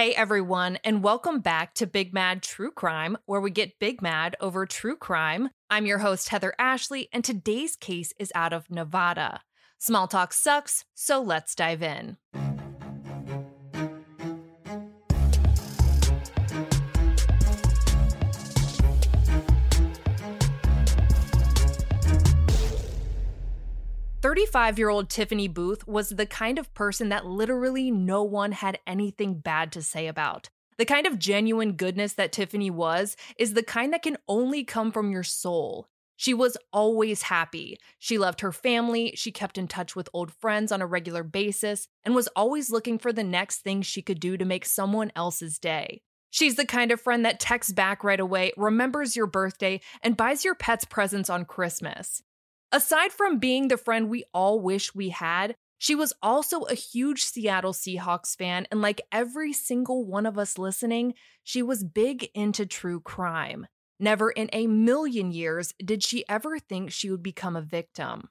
Hey everyone, and welcome back to Big Mad True Crime, where we get big mad over true crime. I'm your host, Heather Ashley, and today's case is out of Nevada. Small talk sucks, so let's dive in. 35 year old Tiffany Booth was the kind of person that literally no one had anything bad to say about. The kind of genuine goodness that Tiffany was is the kind that can only come from your soul. She was always happy. She loved her family, she kept in touch with old friends on a regular basis, and was always looking for the next thing she could do to make someone else's day. She's the kind of friend that texts back right away, remembers your birthday, and buys your pets presents on Christmas. Aside from being the friend we all wish we had, she was also a huge Seattle Seahawks fan, and like every single one of us listening, she was big into true crime. Never in a million years did she ever think she would become a victim.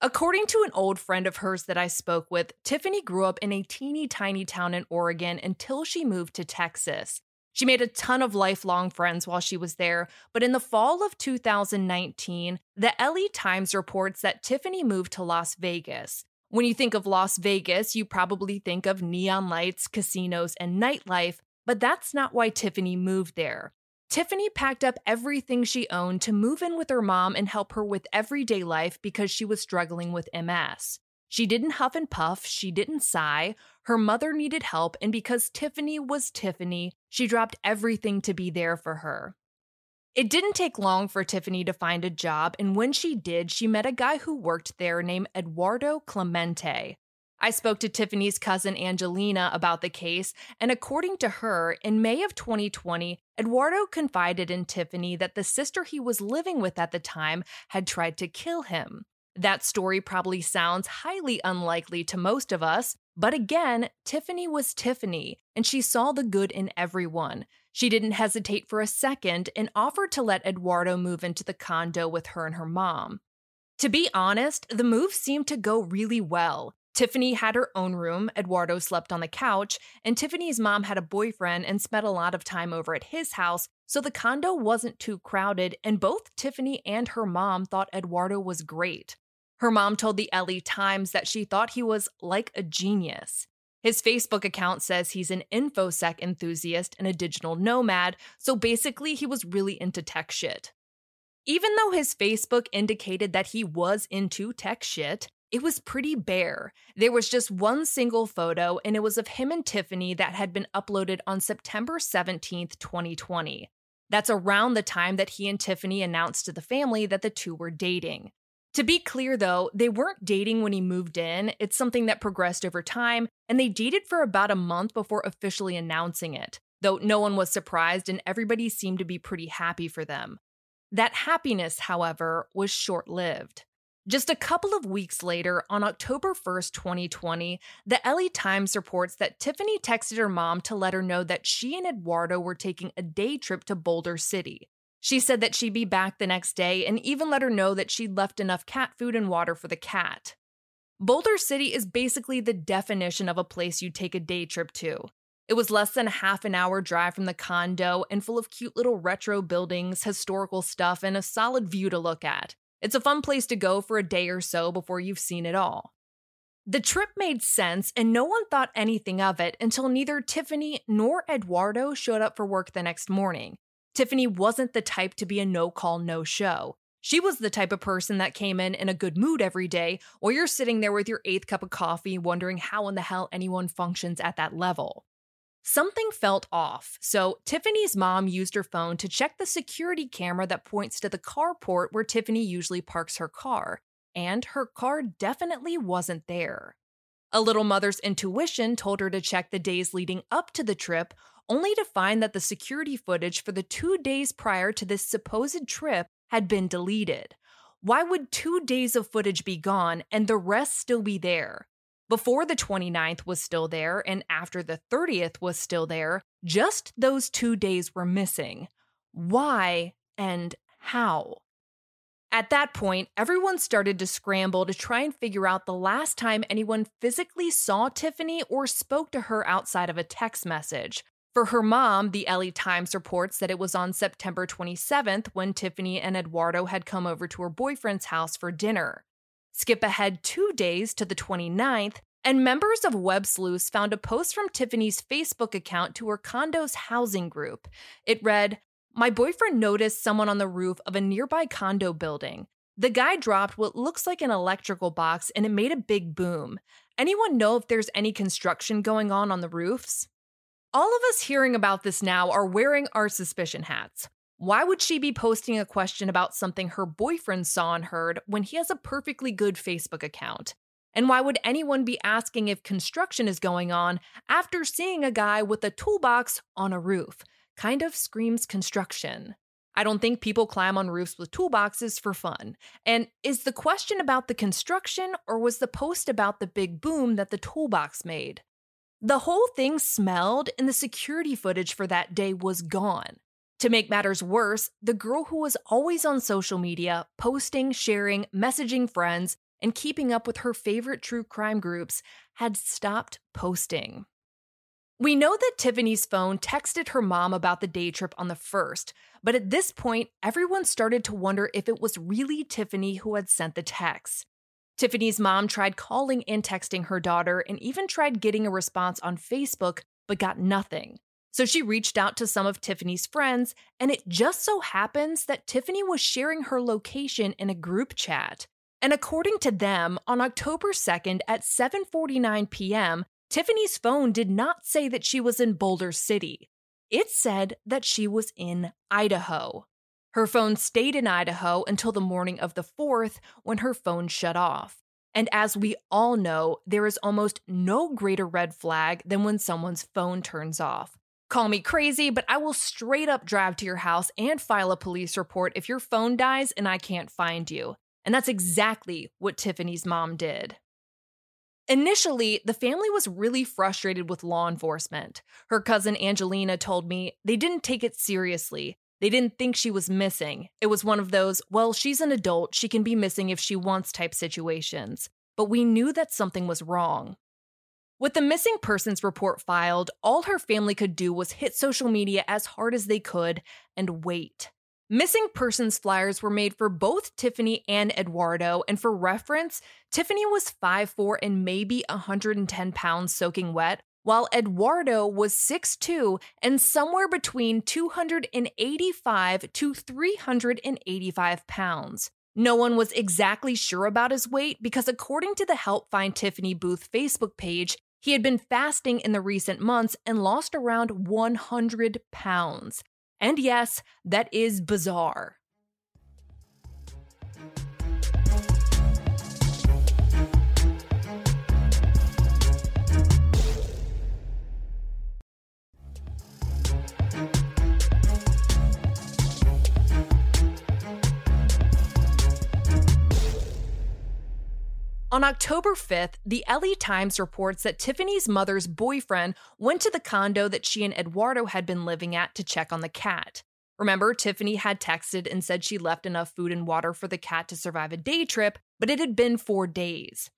According to an old friend of hers that I spoke with, Tiffany grew up in a teeny tiny town in Oregon until she moved to Texas. She made a ton of lifelong friends while she was there, but in the fall of 2019, the LA Times reports that Tiffany moved to Las Vegas. When you think of Las Vegas, you probably think of neon lights, casinos, and nightlife, but that's not why Tiffany moved there. Tiffany packed up everything she owned to move in with her mom and help her with everyday life because she was struggling with MS. She didn't huff and puff, she didn't sigh. Her mother needed help, and because Tiffany was Tiffany, she dropped everything to be there for her. It didn't take long for Tiffany to find a job, and when she did, she met a guy who worked there named Eduardo Clemente. I spoke to Tiffany's cousin Angelina about the case, and according to her, in May of 2020, Eduardo confided in Tiffany that the sister he was living with at the time had tried to kill him. That story probably sounds highly unlikely to most of us, but again, Tiffany was Tiffany, and she saw the good in everyone. She didn't hesitate for a second and offered to let Eduardo move into the condo with her and her mom. To be honest, the move seemed to go really well. Tiffany had her own room, Eduardo slept on the couch, and Tiffany's mom had a boyfriend and spent a lot of time over at his house, so the condo wasn't too crowded, and both Tiffany and her mom thought Eduardo was great. Her mom told the LA Times that she thought he was like a genius. His Facebook account says he's an InfoSec enthusiast and a digital nomad, so basically, he was really into tech shit. Even though his Facebook indicated that he was into tech shit, it was pretty bare. There was just one single photo, and it was of him and Tiffany that had been uploaded on September 17th, 2020. That's around the time that he and Tiffany announced to the family that the two were dating. To be clear, though, they weren't dating when he moved in. It's something that progressed over time, and they dated for about a month before officially announcing it, though no one was surprised and everybody seemed to be pretty happy for them. That happiness, however, was short lived. Just a couple of weeks later, on October 1st, 2020, the LA Times reports that Tiffany texted her mom to let her know that she and Eduardo were taking a day trip to Boulder City. She said that she'd be back the next day and even let her know that she'd left enough cat food and water for the cat. Boulder City is basically the definition of a place you'd take a day trip to. It was less than a half an hour drive from the condo and full of cute little retro buildings, historical stuff, and a solid view to look at. It's a fun place to go for a day or so before you've seen it all. The trip made sense, and no one thought anything of it until neither Tiffany nor Eduardo showed up for work the next morning. Tiffany wasn't the type to be a no call, no show. She was the type of person that came in in a good mood every day, while you're sitting there with your eighth cup of coffee wondering how in the hell anyone functions at that level. Something felt off, so Tiffany's mom used her phone to check the security camera that points to the carport where Tiffany usually parks her car, and her car definitely wasn't there. A little mother's intuition told her to check the days leading up to the trip, only to find that the security footage for the two days prior to this supposed trip had been deleted. Why would two days of footage be gone and the rest still be there? Before the 29th was still there and after the 30th was still there, just those two days were missing. Why and how? At that point, everyone started to scramble to try and figure out the last time anyone physically saw Tiffany or spoke to her outside of a text message. For her mom, the LA Times reports that it was on September 27th when Tiffany and Eduardo had come over to her boyfriend's house for dinner. Skip ahead two days to the 29th, and members of Web Sleuths found a post from Tiffany's Facebook account to her condo's housing group. It read, My boyfriend noticed someone on the roof of a nearby condo building. The guy dropped what looks like an electrical box and it made a big boom. Anyone know if there's any construction going on on the roofs? All of us hearing about this now are wearing our suspicion hats. Why would she be posting a question about something her boyfriend saw and heard when he has a perfectly good Facebook account? And why would anyone be asking if construction is going on after seeing a guy with a toolbox on a roof? Kind of screams construction. I don't think people climb on roofs with toolboxes for fun. And is the question about the construction or was the post about the big boom that the toolbox made? The whole thing smelled, and the security footage for that day was gone. To make matters worse, the girl who was always on social media, posting, sharing, messaging friends, and keeping up with her favorite true crime groups, had stopped posting. We know that Tiffany's phone texted her mom about the day trip on the first, but at this point, everyone started to wonder if it was really Tiffany who had sent the text. Tiffany's mom tried calling and texting her daughter and even tried getting a response on Facebook, but got nothing. So she reached out to some of Tiffany's friends, and it just so happens that Tiffany was sharing her location in a group chat. And according to them, on October 2nd at 7:49 p.m., Tiffany's phone did not say that she was in Boulder City. It said that she was in Idaho. Her phone stayed in Idaho until the morning of the 4th when her phone shut off. And as we all know, there is almost no greater red flag than when someone's phone turns off. Call me crazy, but I will straight up drive to your house and file a police report if your phone dies and I can't find you. And that's exactly what Tiffany's mom did. Initially, the family was really frustrated with law enforcement. Her cousin Angelina told me they didn't take it seriously. They didn't think she was missing. It was one of those, well, she's an adult, she can be missing if she wants type situations. But we knew that something was wrong. With the missing persons report filed, all her family could do was hit social media as hard as they could and wait. Missing persons flyers were made for both Tiffany and Eduardo, and for reference, Tiffany was 5'4 and maybe 110 pounds soaking wet, while Eduardo was 6'2 and somewhere between 285 to 385 pounds. No one was exactly sure about his weight because, according to the Help Find Tiffany Booth Facebook page, he had been fasting in the recent months and lost around 100 pounds. And yes, that is bizarre. On October 5th, the LA Times reports that Tiffany's mother's boyfriend went to the condo that she and Eduardo had been living at to check on the cat. Remember, Tiffany had texted and said she left enough food and water for the cat to survive a day trip, but it had been four days.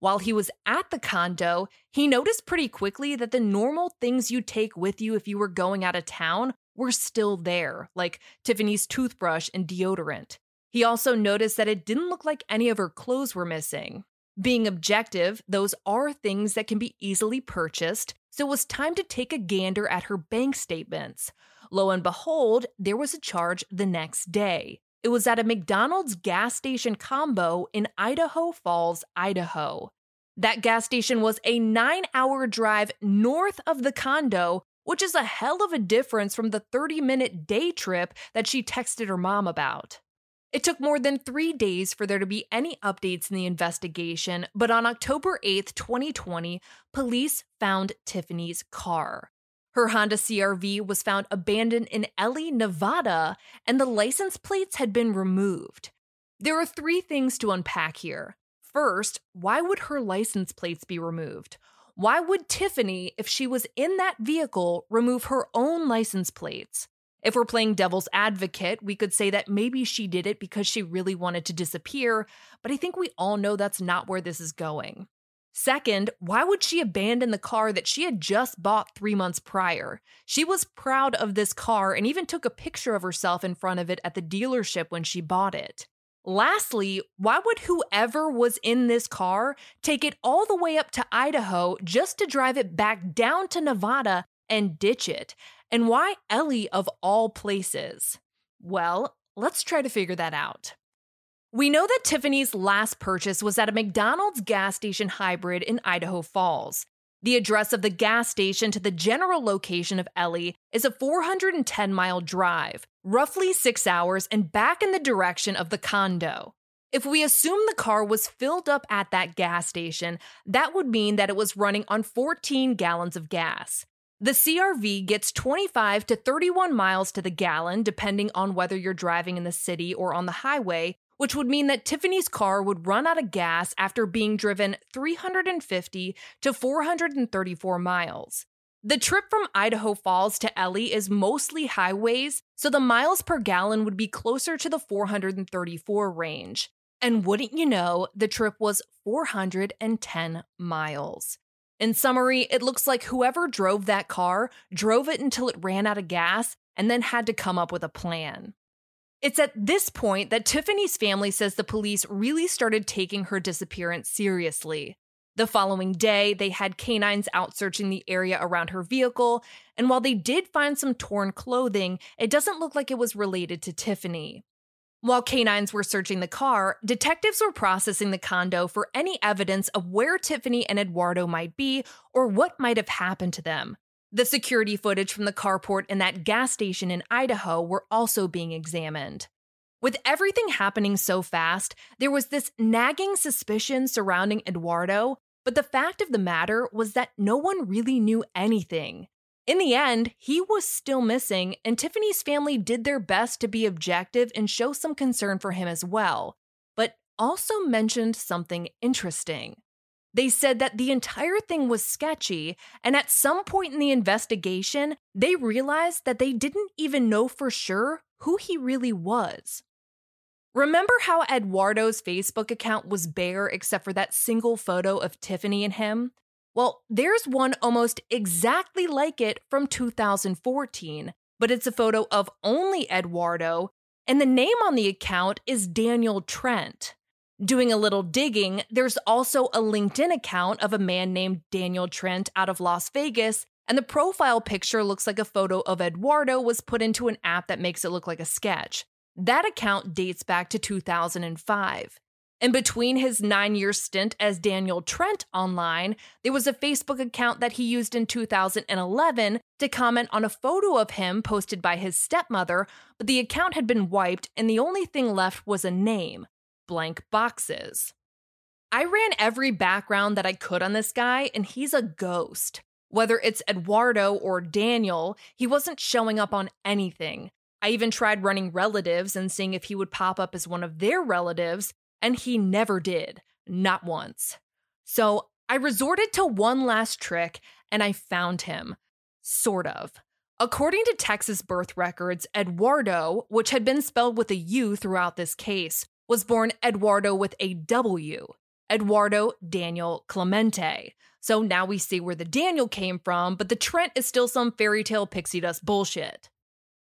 While he was at the condo, he noticed pretty quickly that the normal things you take with you if you were going out of town were still there, like Tiffany's toothbrush and deodorant. He also noticed that it didn't look like any of her clothes were missing. Being objective, those are things that can be easily purchased, so it was time to take a gander at her bank statements. Lo and behold, there was a charge the next day. It was at a McDonald's gas station combo in Idaho Falls, Idaho. That gas station was a nine hour drive north of the condo, which is a hell of a difference from the 30 minute day trip that she texted her mom about. It took more than three days for there to be any updates in the investigation, but on October 8th, 2020, police found Tiffany's car. Her Honda CRV was found abandoned in Ely, Nevada, and the license plates had been removed. There are three things to unpack here. First, why would her license plates be removed? Why would Tiffany, if she was in that vehicle, remove her own license plates? If we're playing devil's advocate, we could say that maybe she did it because she really wanted to disappear, but I think we all know that's not where this is going. Second, why would she abandon the car that she had just bought three months prior? She was proud of this car and even took a picture of herself in front of it at the dealership when she bought it. Lastly, why would whoever was in this car take it all the way up to Idaho just to drive it back down to Nevada and ditch it? And why Ely of all places? Well, let's try to figure that out. We know that Tiffany's last purchase was at a McDonald's gas station hybrid in Idaho Falls. The address of the gas station to the general location of Ely is a 410 mile drive, roughly six hours, and back in the direction of the condo. If we assume the car was filled up at that gas station, that would mean that it was running on 14 gallons of gas. The CRV gets 25 to 31 miles to the gallon, depending on whether you're driving in the city or on the highway, which would mean that Tiffany's car would run out of gas after being driven 350 to 434 miles. The trip from Idaho Falls to Ely is mostly highways, so the miles per gallon would be closer to the 434 range. And wouldn't you know, the trip was 410 miles. In summary, it looks like whoever drove that car drove it until it ran out of gas and then had to come up with a plan. It's at this point that Tiffany's family says the police really started taking her disappearance seriously. The following day, they had canines out searching the area around her vehicle, and while they did find some torn clothing, it doesn't look like it was related to Tiffany. While canines were searching the car, detectives were processing the condo for any evidence of where Tiffany and Eduardo might be or what might have happened to them. The security footage from the carport and that gas station in Idaho were also being examined. With everything happening so fast, there was this nagging suspicion surrounding Eduardo, but the fact of the matter was that no one really knew anything. In the end, he was still missing, and Tiffany's family did their best to be objective and show some concern for him as well, but also mentioned something interesting. They said that the entire thing was sketchy, and at some point in the investigation, they realized that they didn't even know for sure who he really was. Remember how Eduardo's Facebook account was bare except for that single photo of Tiffany and him? Well, there's one almost exactly like it from 2014, but it's a photo of only Eduardo, and the name on the account is Daniel Trent. Doing a little digging, there's also a LinkedIn account of a man named Daniel Trent out of Las Vegas, and the profile picture looks like a photo of Eduardo was put into an app that makes it look like a sketch. That account dates back to 2005. In between his nine year stint as Daniel Trent online, there was a Facebook account that he used in 2011 to comment on a photo of him posted by his stepmother, but the account had been wiped and the only thing left was a name blank boxes. I ran every background that I could on this guy, and he's a ghost. Whether it's Eduardo or Daniel, he wasn't showing up on anything. I even tried running relatives and seeing if he would pop up as one of their relatives, and he never did, not once. So I resorted to one last trick and I found him. Sort of. According to Texas birth records, Eduardo, which had been spelled with a U throughout this case, was born Edwardo with a W, Edwardo Daniel Clemente. So now we see where the Daniel came from, but the Trent is still some fairy tale pixie dust bullshit.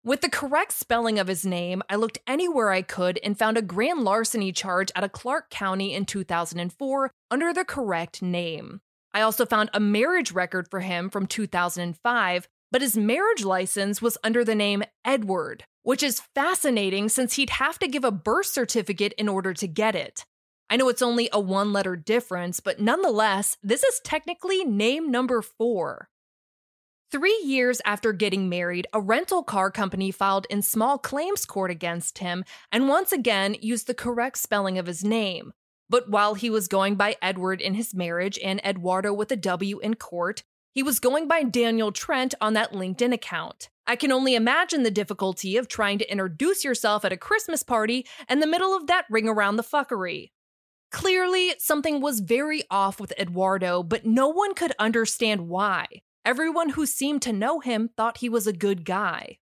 With the correct spelling of his name, I looked anywhere I could and found a grand larceny charge out of Clark County in 2004 under the correct name. I also found a marriage record for him from 2005, but his marriage license was under the name Edward, which is fascinating since he'd have to give a birth certificate in order to get it. I know it's only a one letter difference, but nonetheless, this is technically name number four. Three years after getting married, a rental car company filed in small claims court against him and once again used the correct spelling of his name. But while he was going by Edward in his marriage and Edwardo with a W in court, he was going by Daniel Trent on that LinkedIn account. I can only imagine the difficulty of trying to introduce yourself at a Christmas party in the middle of that ring around the fuckery. Clearly, something was very off with Eduardo, but no one could understand why. Everyone who seemed to know him thought he was a good guy.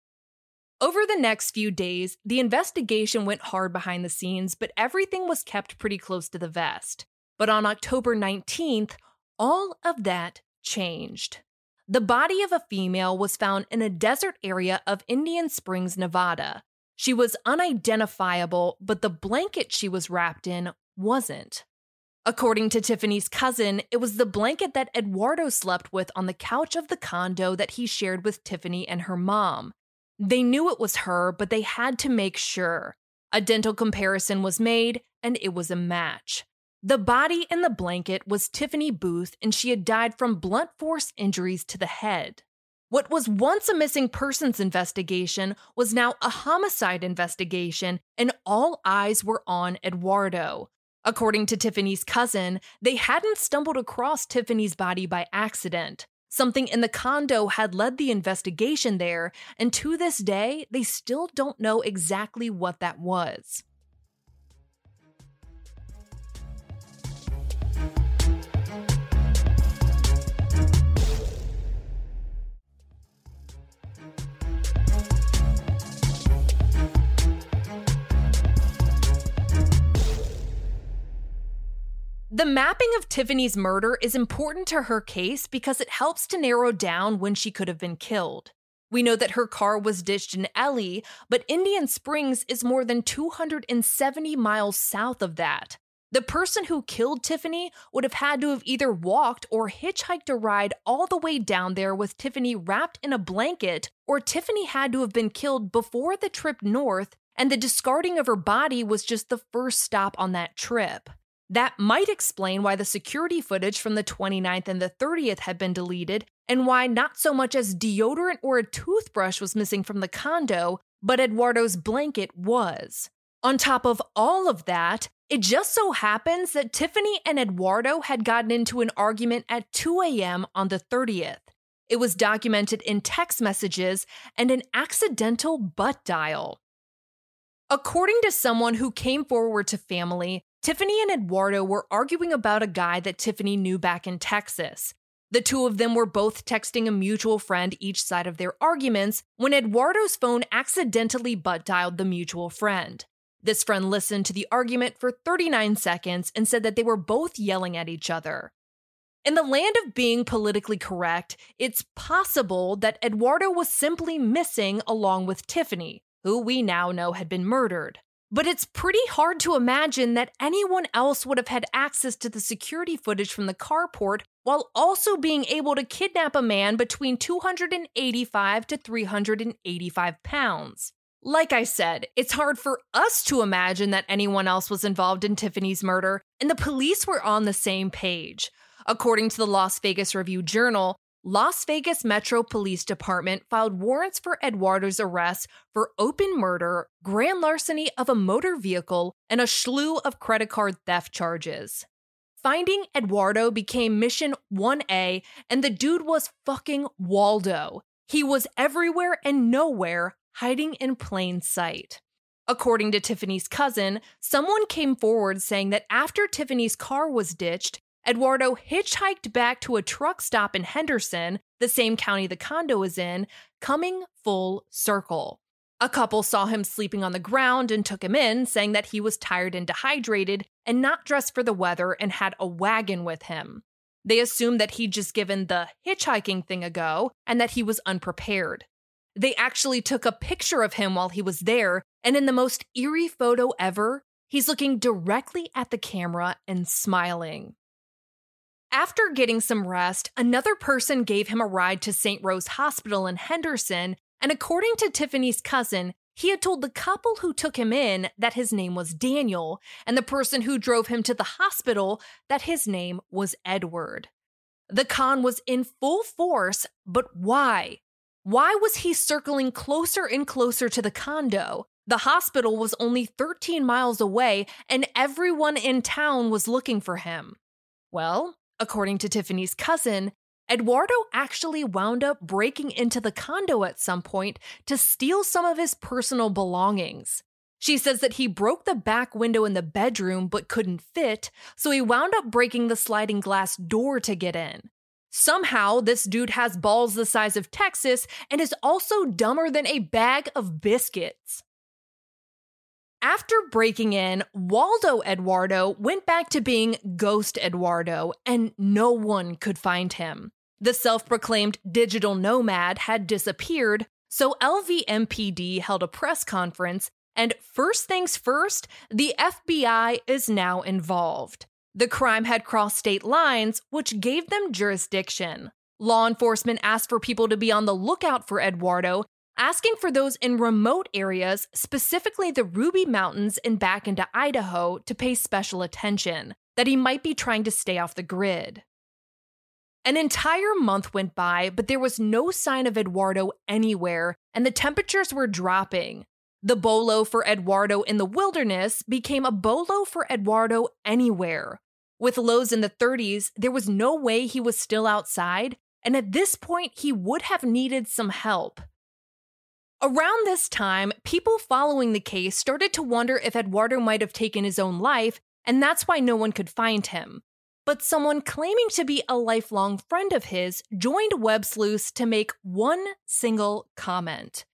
Over the next few days, the investigation went hard behind the scenes, but everything was kept pretty close to the vest. But on October 19th, all of that changed. The body of a female was found in a desert area of Indian Springs, Nevada. She was unidentifiable, but the blanket she was wrapped in wasn't. According to Tiffany's cousin, it was the blanket that Eduardo slept with on the couch of the condo that he shared with Tiffany and her mom. They knew it was her, but they had to make sure. A dental comparison was made, and it was a match. The body in the blanket was Tiffany Booth, and she had died from blunt force injuries to the head. What was once a missing persons investigation was now a homicide investigation, and all eyes were on Eduardo. According to Tiffany's cousin, they hadn't stumbled across Tiffany's body by accident. Something in the condo had led the investigation there, and to this day, they still don't know exactly what that was. The mapping of Tiffany's murder is important to her case because it helps to narrow down when she could have been killed. We know that her car was ditched in Ely, but Indian Springs is more than 270 miles south of that. The person who killed Tiffany would have had to have either walked or hitchhiked a ride all the way down there with Tiffany wrapped in a blanket, or Tiffany had to have been killed before the trip north, and the discarding of her body was just the first stop on that trip. That might explain why the security footage from the 29th and the 30th had been deleted, and why not so much as deodorant or a toothbrush was missing from the condo, but Eduardo's blanket was. On top of all of that, it just so happens that Tiffany and Eduardo had gotten into an argument at 2 a.m. on the 30th. It was documented in text messages and an accidental butt dial. According to someone who came forward to family, Tiffany and Eduardo were arguing about a guy that Tiffany knew back in Texas. The two of them were both texting a mutual friend each side of their arguments when Eduardo's phone accidentally butt dialed the mutual friend. This friend listened to the argument for 39 seconds and said that they were both yelling at each other. In the land of being politically correct, it's possible that Eduardo was simply missing along with Tiffany, who we now know had been murdered. But it's pretty hard to imagine that anyone else would have had access to the security footage from the carport while also being able to kidnap a man between 285 to 385 pounds. Like I said, it's hard for us to imagine that anyone else was involved in Tiffany's murder, and the police were on the same page. According to the Las Vegas Review Journal, Las Vegas Metro Police Department filed warrants for Eduardo's arrest for open murder, grand larceny of a motor vehicle, and a slew of credit card theft charges. Finding Eduardo became mission 1A, and the dude was fucking Waldo. He was everywhere and nowhere, hiding in plain sight. According to Tiffany's cousin, someone came forward saying that after Tiffany's car was ditched, Eduardo hitchhiked back to a truck stop in Henderson, the same county the condo is in, coming full circle. A couple saw him sleeping on the ground and took him in, saying that he was tired and dehydrated and not dressed for the weather and had a wagon with him. They assumed that he'd just given the hitchhiking thing a go and that he was unprepared. They actually took a picture of him while he was there, and in the most eerie photo ever, he's looking directly at the camera and smiling. After getting some rest, another person gave him a ride to St. Rose Hospital in Henderson, and according to Tiffany's cousin, he had told the couple who took him in that his name was Daniel, and the person who drove him to the hospital that his name was Edward. The con was in full force, but why? Why was he circling closer and closer to the condo? The hospital was only 13 miles away, and everyone in town was looking for him. Well, According to Tiffany's cousin, Eduardo actually wound up breaking into the condo at some point to steal some of his personal belongings. She says that he broke the back window in the bedroom but couldn't fit, so he wound up breaking the sliding glass door to get in. Somehow, this dude has balls the size of Texas and is also dumber than a bag of biscuits. After breaking in, Waldo Eduardo went back to being Ghost Eduardo, and no one could find him. The self proclaimed digital nomad had disappeared, so LVMPD held a press conference, and first things first, the FBI is now involved. The crime had crossed state lines, which gave them jurisdiction. Law enforcement asked for people to be on the lookout for Eduardo, asking for those in remote areas, specifically the Ruby Mountains and back into Idaho, to pay special attention, that he might be trying to stay off the grid. An entire month went by, but there was no sign of Eduardo anywhere, and the temperatures were dropping. The bolo for Eduardo in the wilderness became a bolo for Eduardo anywhere. With lows in the 30s, there was no way he was still outside, and at this point, he would have needed some help. Around this time, people following the case started to wonder if Eduardo might have taken his own life, and that's why no one could find him. But someone claiming to be a lifelong friend of his joined Web Sleuths to make one single comment.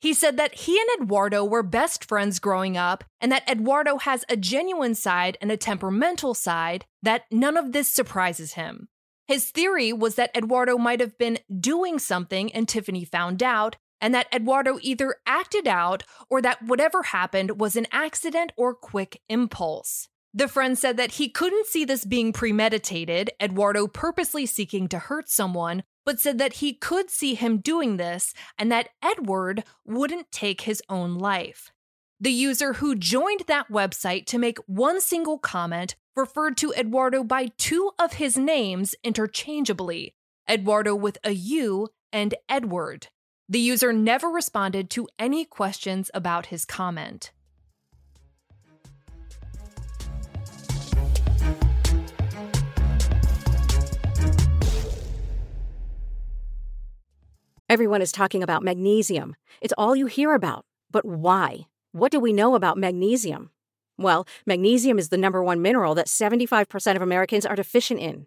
He said that he and Eduardo were best friends growing up, and that Eduardo has a genuine side and a temperamental side, that none of this surprises him. His theory was that Eduardo might have been doing something and Tiffany found out, and that Eduardo either acted out or that whatever happened was an accident or quick impulse. The friend said that he couldn't see this being premeditated, Eduardo purposely seeking to hurt someone, but said that he could see him doing this and that Edward wouldn't take his own life. The user who joined that website to make one single comment referred to Eduardo by two of his names interchangeably Eduardo with a U and Edward. The user never responded to any questions about his comment. Everyone is talking about magnesium. It's all you hear about. But why? What do we know about magnesium? Well, magnesium is the number one mineral that 75% of Americans are deficient in.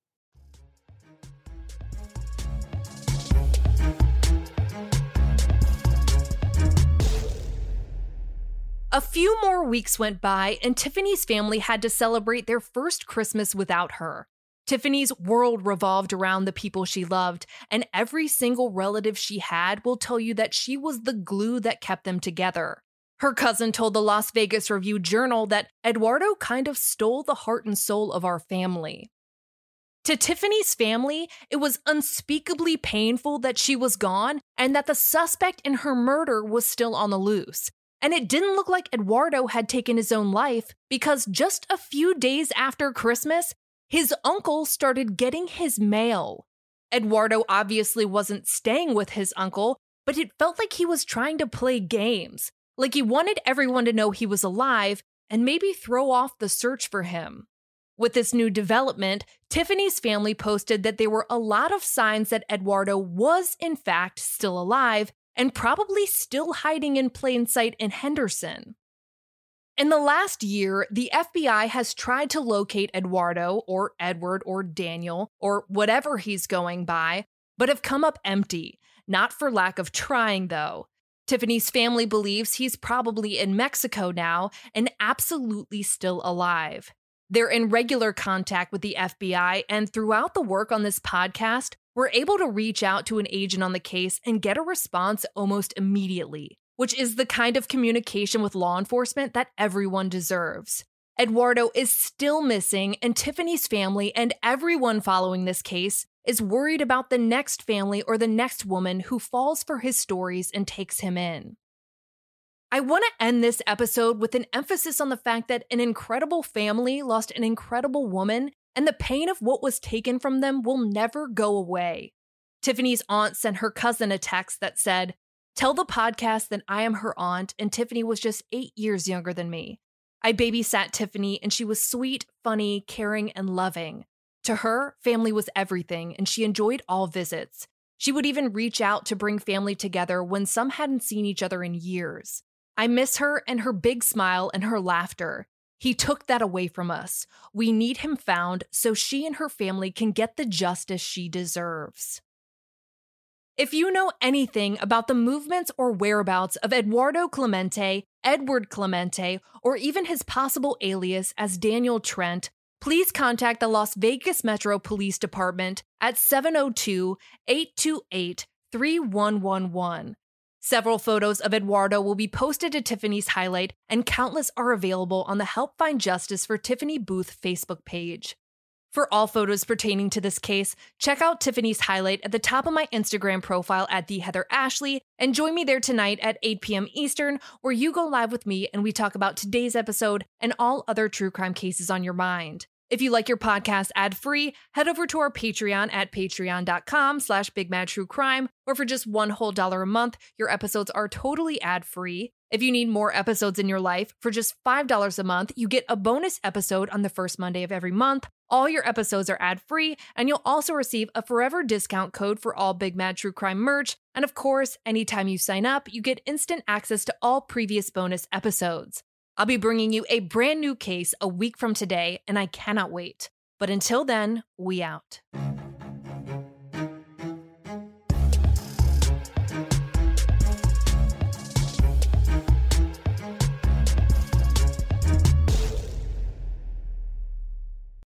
A few more weeks went by, and Tiffany's family had to celebrate their first Christmas without her. Tiffany's world revolved around the people she loved, and every single relative she had will tell you that she was the glue that kept them together. Her cousin told the Las Vegas Review Journal that Eduardo kind of stole the heart and soul of our family. To Tiffany's family, it was unspeakably painful that she was gone and that the suspect in her murder was still on the loose. And it didn't look like Eduardo had taken his own life because just a few days after Christmas, his uncle started getting his mail. Eduardo obviously wasn't staying with his uncle, but it felt like he was trying to play games, like he wanted everyone to know he was alive and maybe throw off the search for him. With this new development, Tiffany's family posted that there were a lot of signs that Eduardo was, in fact, still alive and probably still hiding in plain sight in Henderson. In the last year, the FBI has tried to locate Eduardo or Edward or Daniel or whatever he's going by, but have come up empty. Not for lack of trying, though. Tiffany's family believes he's probably in Mexico now and absolutely still alive. They're in regular contact with the FBI, and throughout the work on this podcast, we're able to reach out to an agent on the case and get a response almost immediately which is the kind of communication with law enforcement that everyone deserves. Eduardo is still missing, and Tiffany's family and everyone following this case is worried about the next family or the next woman who falls for his stories and takes him in. I want to end this episode with an emphasis on the fact that an incredible family lost an incredible woman, and the pain of what was taken from them will never go away. Tiffany's aunt sent her cousin a text that said, Tell the podcast that I am her aunt, and Tiffany was just eight years younger than me. I babysat Tiffany, and she was sweet, funny, caring, and loving. To her, family was everything, and she enjoyed all visits. She would even reach out to bring family together when some hadn't seen each other in years. I miss her and her big smile and her laughter. He took that away from us. We need him found so she and her family can get the justice she deserves. If you know anything about the movements or whereabouts of Eduardo Clemente, Edward Clemente, or even his possible alias as Daniel Trent, please contact the Las Vegas Metro Police Department at 702 828 3111. Several photos of Eduardo will be posted to Tiffany's highlight, and countless are available on the Help Find Justice for Tiffany Booth Facebook page. For all photos pertaining to this case, check out Tiffany's highlight at the top of my Instagram profile at the Heather Ashley and join me there tonight at 8 p.m. Eastern, where you go live with me and we talk about today's episode and all other true crime cases on your mind. If you like your podcast ad-free, head over to our Patreon at patreon.com slash bigmadtruecrime, where for just one whole dollar a month, your episodes are totally ad-free. If you need more episodes in your life, for just $5 a month, you get a bonus episode on the first Monday of every month. All your episodes are ad free, and you'll also receive a forever discount code for all Big Mad True Crime merch. And of course, anytime you sign up, you get instant access to all previous bonus episodes. I'll be bringing you a brand new case a week from today, and I cannot wait. But until then, we out.